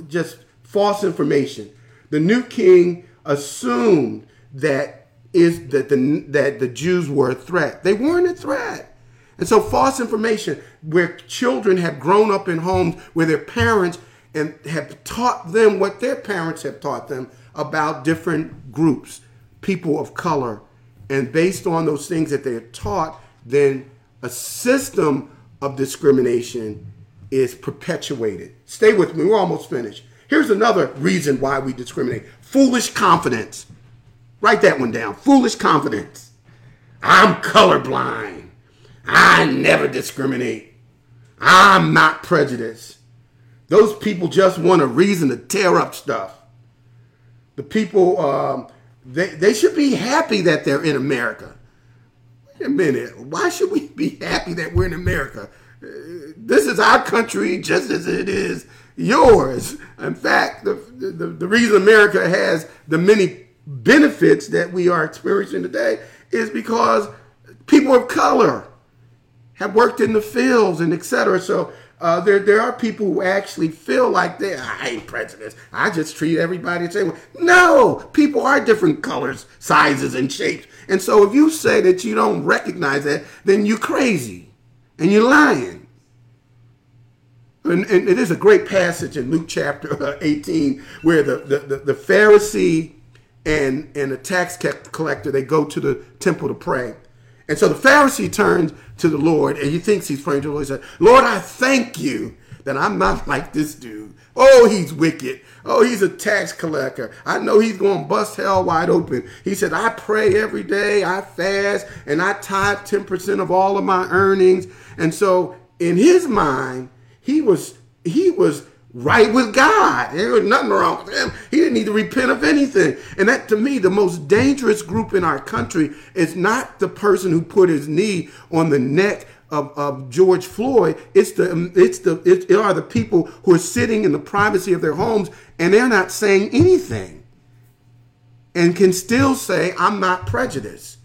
just false information. The new king assumed that is that the that the Jews were a threat. They weren't a threat. And so false information where children have grown up in homes where their parents and have taught them what their parents have taught them about different groups, people of color, and based on those things that they're taught, then a system of discrimination is perpetuated. Stay with me, we're almost finished. Here's another reason why we discriminate foolish confidence. Write that one down. Foolish confidence. I'm colorblind. I never discriminate. I'm not prejudiced. Those people just want a reason to tear up stuff. The people, um, they, they should be happy that they're in America. Wait a minute. Why should we be happy that we're in America? Uh, this is our country just as it is yours. In fact, the, the, the reason America has the many benefits that we are experiencing today is because people of color have worked in the fields and etc. So uh, there, there are people who actually feel like they, I ain't prejudiced. I just treat everybody the same way. No, people are different colors, sizes, and shapes. And so if you say that you don't recognize that, then you're crazy and you're lying. And, and it is a great passage in Luke chapter 18 where the, the, the, the Pharisee and, and the tax collector, they go to the temple to pray. And so the Pharisee turns to the Lord and he thinks he's praying to the Lord. He said, Lord, I thank you that I'm not like this dude. Oh, he's wicked. Oh, he's a tax collector. I know he's going to bust hell wide open. He said, I pray every day, I fast, and I tithe 10% of all of my earnings. And so in his mind, he was he was right with God. There was nothing wrong with him. He didn't need to repent of anything. And that, to me, the most dangerous group in our country is not the person who put his knee on the neck of, of George Floyd. It's the it's the it, it are the people who are sitting in the privacy of their homes and they're not saying anything, and can still say, "I'm not prejudiced.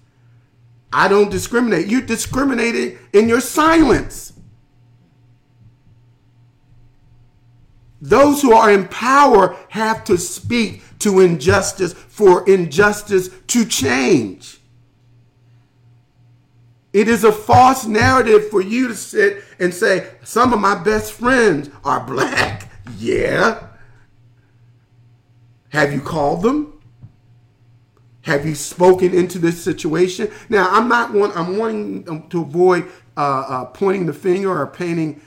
I don't discriminate." You discriminated in your silence. Those who are in power have to speak to injustice for injustice to change. It is a false narrative for you to sit and say, some of my best friends are black. Yeah. Have you called them? Have you spoken into this situation? Now, I'm not one. I'm wanting to avoid uh, uh, pointing the finger or painting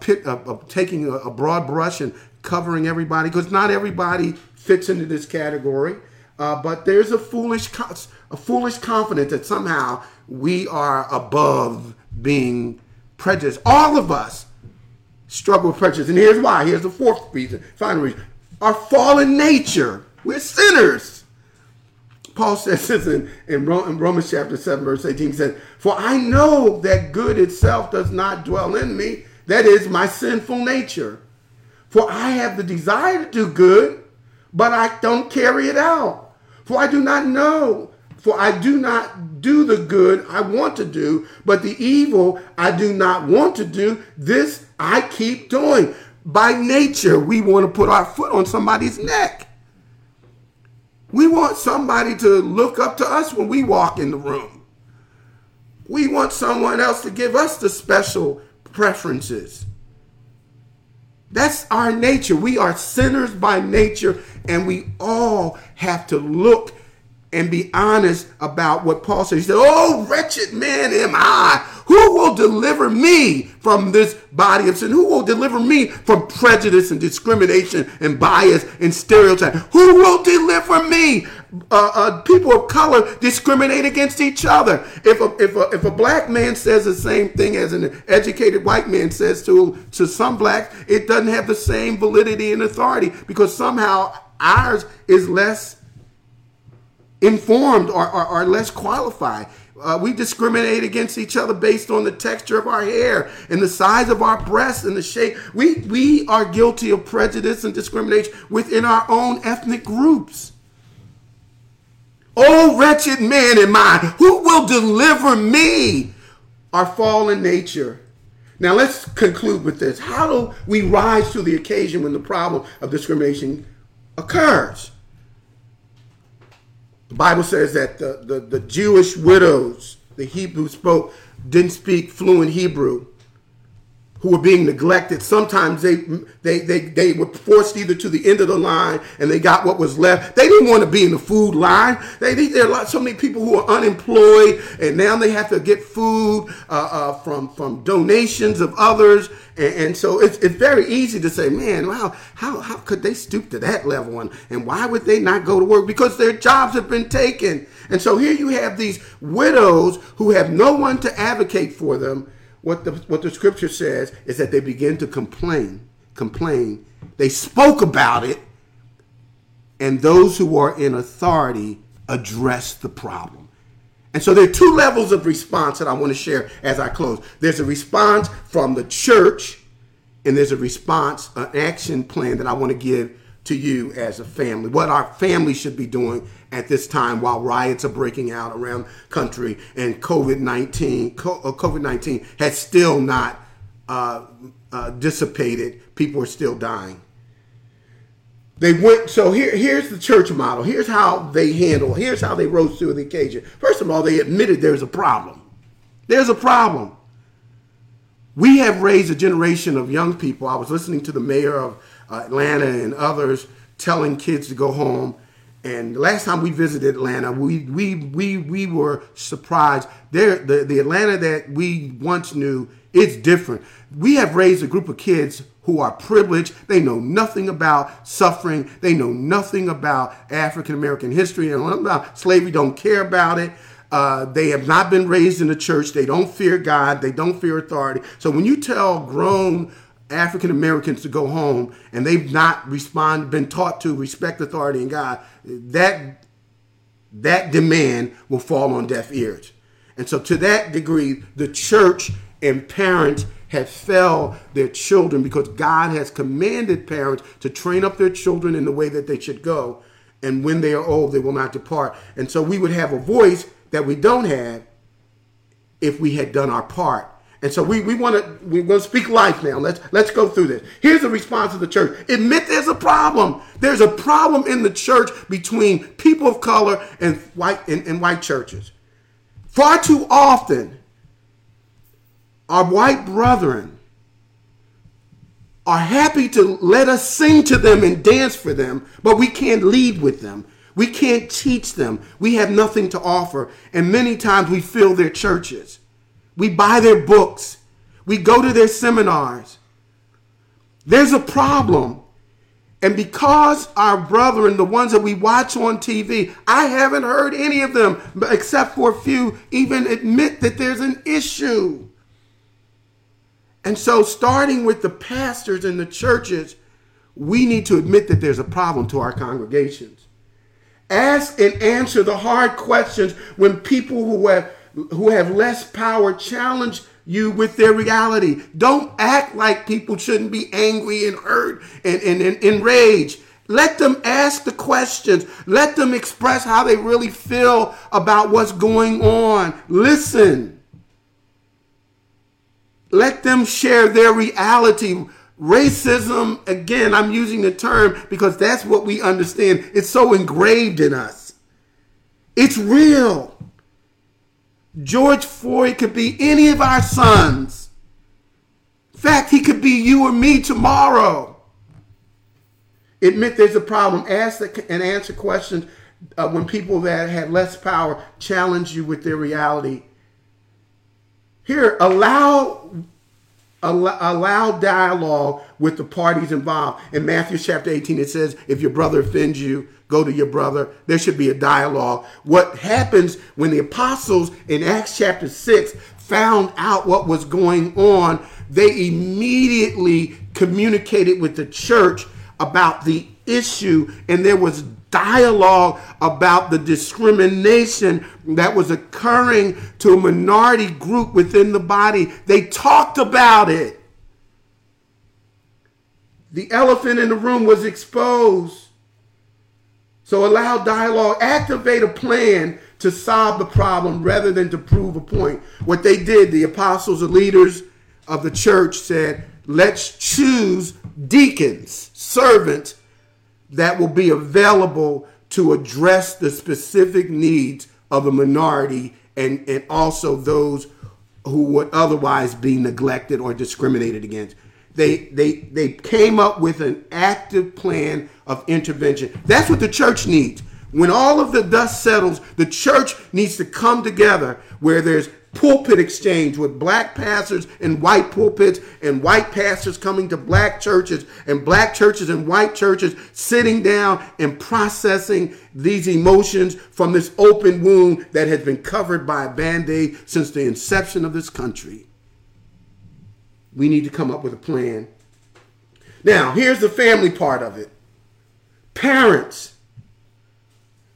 pit, taking a, broad brush and covering everybody because not everybody fits into this category. Uh, but there's a foolish, a foolish confidence that somehow we are above being prejudiced. All of us struggle with prejudice, and here's why. Here's the fourth reason, final reason: our fallen nature. We're sinners. Paul says this in, in, Romans chapter 7, verse 18. He says, For I know that good itself does not dwell in me, that is my sinful nature. For I have the desire to do good, but I don't carry it out. For I do not know, for I do not do the good I want to do, but the evil I do not want to do, this I keep doing. By nature, we want to put our foot on somebody's neck. We want somebody to look up to us when we walk in the room. We want someone else to give us the special preferences. That's our nature. We are sinners by nature, and we all have to look and be honest about what Paul said. He said, Oh, wretched man am I. Who will deliver me from this body of sin? Who will deliver me from prejudice and discrimination and bias and stereotype? Who will deliver me? Uh, uh, people of color discriminate against each other. If a, if, a, if a black man says the same thing as an educated white man says to, to some blacks, it doesn't have the same validity and authority because somehow ours is less informed or, or, or less qualified. Uh, we discriminate against each other based on the texture of our hair and the size of our breasts and the shape. We, we are guilty of prejudice and discrimination within our own ethnic groups. Oh, wretched man am I, who will deliver me? Our fallen nature. Now let's conclude with this. How do we rise to the occasion when the problem of discrimination occurs? The Bible says that the, the, the Jewish widows, the Hebrew spoke, didn't speak fluent Hebrew. Who were being neglected. Sometimes they, they, they, they were forced either to the end of the line and they got what was left. They didn't want to be in the food line. They, they there are lot, so many people who are unemployed and now they have to get food uh, uh, from, from donations of others. And, and, so it's, it's very easy to say, man, wow, how, how could they stoop to that level? And, and why would they not go to work? Because their jobs have been taken. And so here you have these widows who have no one to advocate for them what the what the scripture says is that they begin to complain, complain. They spoke about it, and those who are in authority address the problem. And so there are two levels of response that I want to share as I close. There's a response from the church, and there's a response, an action plan that I want to give to you as a family. What our family should be doing at this time while riots are breaking out around country and COVID-19 uh, COVID-19 has still not uh, uh, dissipated. People are still dying. They went so here here's the church model. Here's how they handle. Here's how they rose to the occasion. First of all, they admitted there's a problem. There's a problem. We have raised a generation of young people. I was listening to the mayor of Atlanta and others telling kids to go home and last time we visited Atlanta, we we we we were surprised. There, the the Atlanta that we once knew, it's different. We have raised a group of kids who are privileged. They know nothing about suffering. They know nothing about African American history and about slavery. Don't care about it. Uh, they have not been raised in the church. They don't fear God. They don't fear authority. So when you tell grown African Americans to go home and they've not respond been taught to respect authority and God, that that demand will fall on deaf ears. And so to that degree, the church and parents have failed their children because God has commanded parents to train up their children in the way that they should go. And when they are old, they will not depart. And so we would have a voice that we don't have if we had done our part and so we, we want to we're going to speak life now. Let's let's go through this. Here's the response of the church. Admit there's a problem. There's a problem in the church between people of color and white and, and white churches. Far too often, our white brethren are happy to let us sing to them and dance for them, but we can't lead with them. We can't teach them. We have nothing to offer. And many times we fill their churches. We buy their books. We go to their seminars. There's a problem. And because our brethren, the ones that we watch on TV, I haven't heard any of them, except for a few, even admit that there's an issue. And so, starting with the pastors and the churches, we need to admit that there's a problem to our congregations. Ask and answer the hard questions when people who have who have less power challenge you with their reality. Don't act like people shouldn't be angry and hurt and, and, and enraged. Let them ask the questions. Let them express how they really feel about what's going on. Listen. Let them share their reality. Racism, again, I'm using the term because that's what we understand. It's so engraved in us. It's real. George Floyd could be any of our sons. In fact, he could be you or me tomorrow. Admit there's a problem. Ask and answer questions uh, when people that had less power challenge you with their reality. Here, allow allow dialogue with the parties involved. In Matthew chapter 18, it says, if your brother offends you, go to your brother. There should be a dialogue. What happens when the apostles in Acts chapter 6 found out what was going on, they immediately communicated with the church about the issue, and there was dialogue about the discrimination that was occurring to a minority group within the body. They talked about it. The elephant in the room was exposed. So allow dialogue, activate a plan to solve the problem rather than to prove a point. What they did, the apostles and leaders of the church said, let's choose deacons, servants that will be available to address the specific needs of a minority and, and also those who would otherwise be neglected or discriminated against. They, they, they came up with an active plan of intervention. That's what the church needs. When all of the dust settles, the church needs to come together where there's pulpit exchange with black pastors and white pulpits and white pastors coming to black churches and black churches and white churches sitting down and processing these emotions from this open wound that has been covered by a band-aid since the inception of this country. We need to come up with a plan. Now, here's the family part of it. Parents,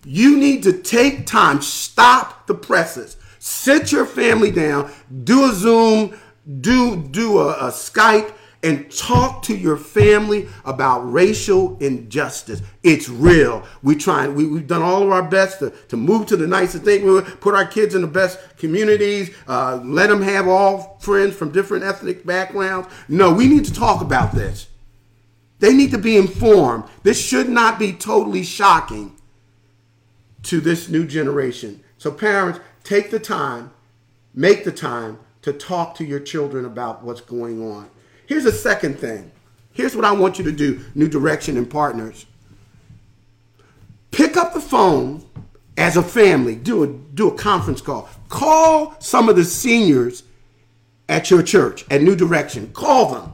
you need to take time, stop the presses Sit your family down, do a Zoom, do do a, a Skype, and talk to your family about racial injustice. It's real. We try. We, we've done all of our best to, to move to the nicest thing. We put our kids in the best communities. Uh, let them have all friends from different ethnic backgrounds. No, we need to talk about this. They need to be informed. This should not be totally shocking to this new generation. So, parents, take the time, make the time to talk to your children about what's going on. Here's a second thing. Here's what I want you to do, New Direction and partners. Pick up the phone as a family, do a, do a conference call. Call some of the seniors at your church, at New Direction. Call them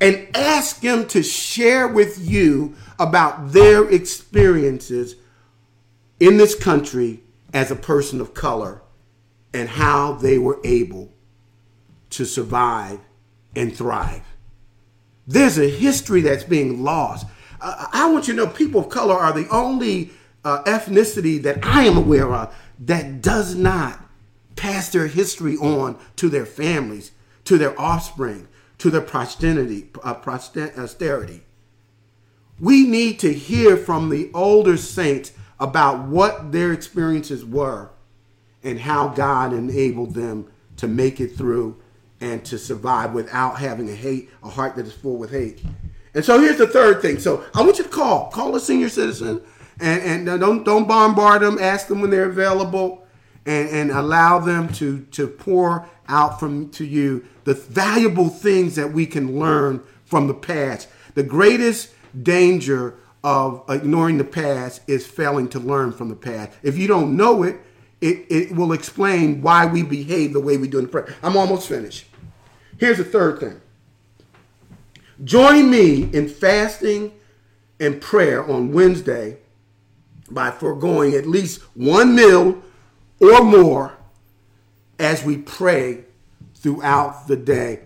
and ask them to share with you about their experiences in this country as a person of color and how they were able to survive and thrive. There's a history that's being lost. Uh, I want you to know people of color are the only uh, ethnicity that I am aware of that does not pass their history on to their families, to their offspring, to their posterity. Uh, posterity. We need to hear from the older saints about what their experiences were and how God enabled them to make it through and to survive without having a hate, a heart that is full with hate. And so here's the third thing. So I want you to call, call a senior citizen, and, and uh, don't don't bombard them. Ask them when they're available, and, and allow them to to pour out from to you the valuable things that we can learn from the past. The greatest danger of ignoring the past is failing to learn from the past. If you don't know it, it, it will explain why we behave the way we do in the present. I'm almost finished. Here's the third thing. Join me in fasting and prayer on Wednesday by foregoing at least one meal or more as we pray throughout the day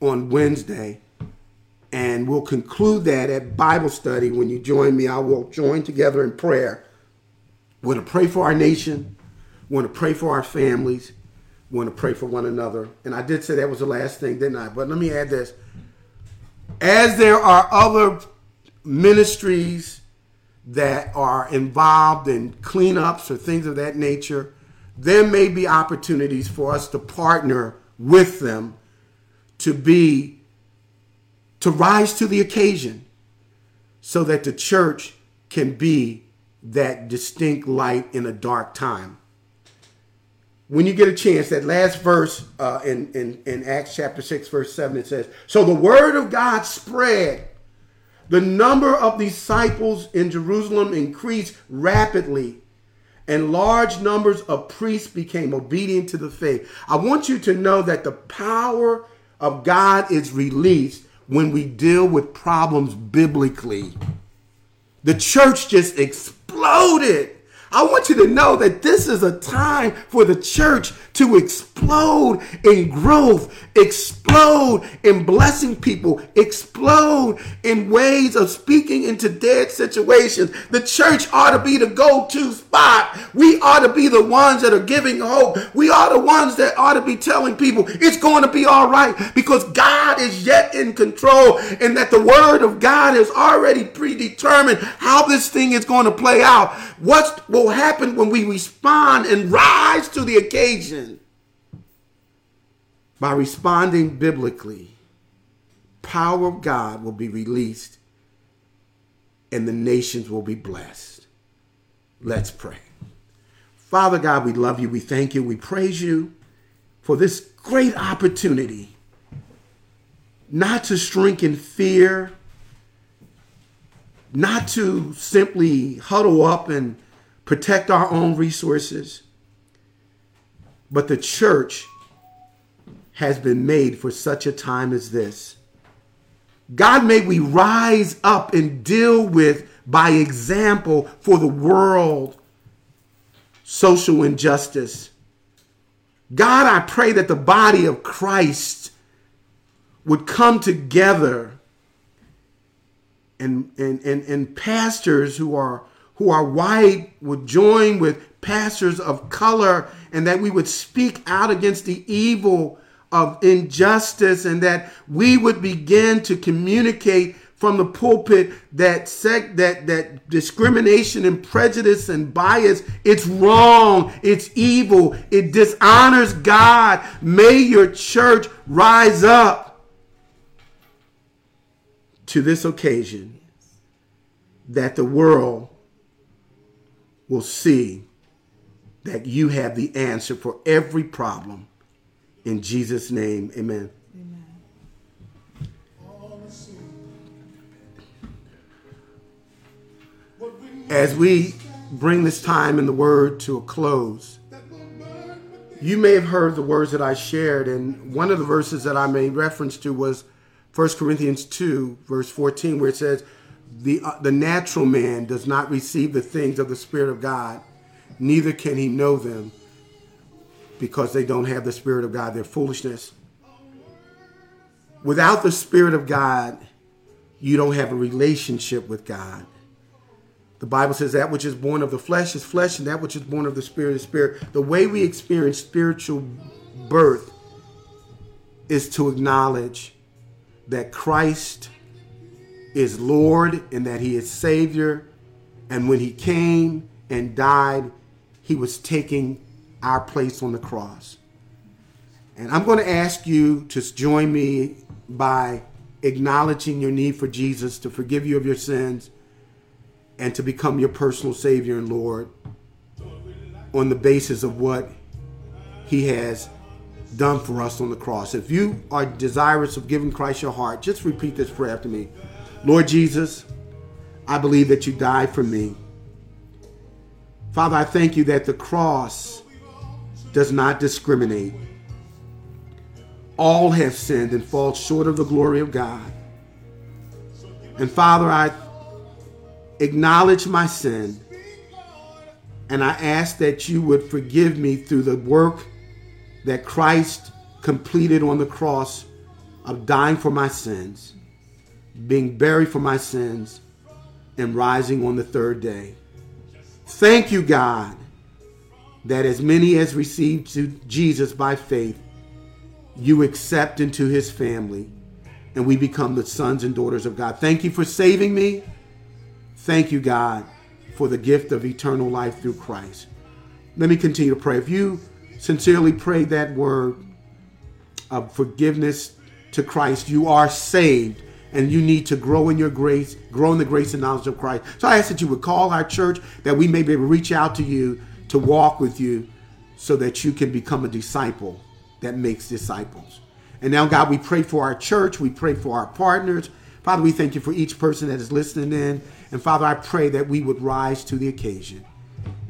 on Wednesday and we'll conclude that at Bible study. When you join me, I will join together in prayer. We want to pray for our nation. We want to pray for our families. We want to pray for one another. And I did say that was the last thing, didn't I? But let me add this. As there are other ministries that are involved in cleanups or things of that nature, there may be opportunities for us to partner with them to be to rise to the occasion so that the church can be that distinct light in a dark time. When you get a chance, that last verse uh, in, in, in Acts chapter 6, verse 7, it says, So the word of God spread. The number of disciples in Jerusalem increased rapidly, and large numbers of priests became obedient to the faith. I want you to know that the power of God is released when we deal with problems biblically. The church just exploded I want you to know that this is a time for the church to explode in growth, explode in blessing people, explode in ways of speaking into dead situations. The church ought to be the go to spot. We ought to be the ones that are giving hope. We are the ones that ought to be telling people it's going to be all right because God is yet in control and that the word of God has already predetermined how this thing is going to play out. What will happen when we respond and rise to the occasion? By responding biblically, power of God will be released and the nations will be blessed. Let's pray. Father God, we love you. We thank you. We praise you for this great opportunity not to shrink in fear, not to simply huddle up and protect our own resources, but the church has been made for such a time as this. God, may we rise up and deal with, by example, for the world, social injustice. God, I pray that the body of Christ would come together and, and, and, and pastors who are who are white would join with pastors of color and that we would speak out against the evil of injustice and that we would begin to communicate from the pulpit that sec- that that discrimination and prejudice and bias it's wrong it's evil it dishonors god. May your church rise up to this occasion that the world will see that you have the answer for every problem in Jesus' name, amen. amen. As we bring this time in the word to a close, you may have heard the words that I shared, and one of the verses that I made reference to was 1 Corinthians 2, verse 14, where it says, the, uh, the natural man does not receive the things of the Spirit of God, neither can he know them because they don't have the Spirit of God. They're foolishness. Without the Spirit of God, you don't have a relationship with God. The Bible says that which is born of the flesh is flesh, and that which is born of the Spirit is spirit. The way we experience spiritual birth is to acknowledge that Christ is Lord and that He is Savior. And when He came and died, He was taking our place on the cross. And I'm going to ask you to join me by acknowledging your need for Jesus to forgive you of your sins and to become your personal Savior and Lord on the basis of what He has done for us on the cross. If you are desirous of giving Christ your heart, just repeat this prayer after me. Lord Jesus, I believe that you died for me. Father, I thank you that the cross does not discriminate. All have sinned and fall short of the glory of God. And Father, I acknowledge my sin and I ask that you would forgive me through the work that Christ completed on the cross of dying for my sins, being buried for my sins, and rising on the third day. Thank you, God, that as many as received to Jesus by faith, you accept into his family and we become the sons and daughters of God. Thank you for saving me. Thank you, God, for the gift of eternal life through Christ. Let me continue to pray. If you sincerely prayed that word of forgiveness to Christ, you are saved and you need to grow in your grace, grow in the grace and knowledge of Christ. So I ask that you would call our church that we may be able to reach out to you to walk with you so that you can become a disciple that makes disciples. And now, God, we pray for our church. We pray for our partners. Father, we thank you for each person that is listening in. And Father, I pray that we would rise to the occasion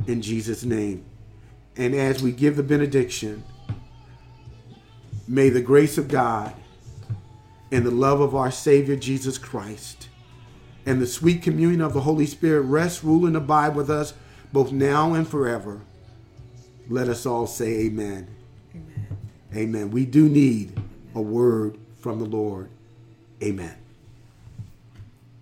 in Jesus' name. And as we give the benediction, may the grace of God and the love of our Savior Jesus Christ and the sweet communion of the Holy Spirit rest, rule, and abide with us both now and forever. Let us all say amen. Amen. Amen. We do need a word from the Lord. Amen.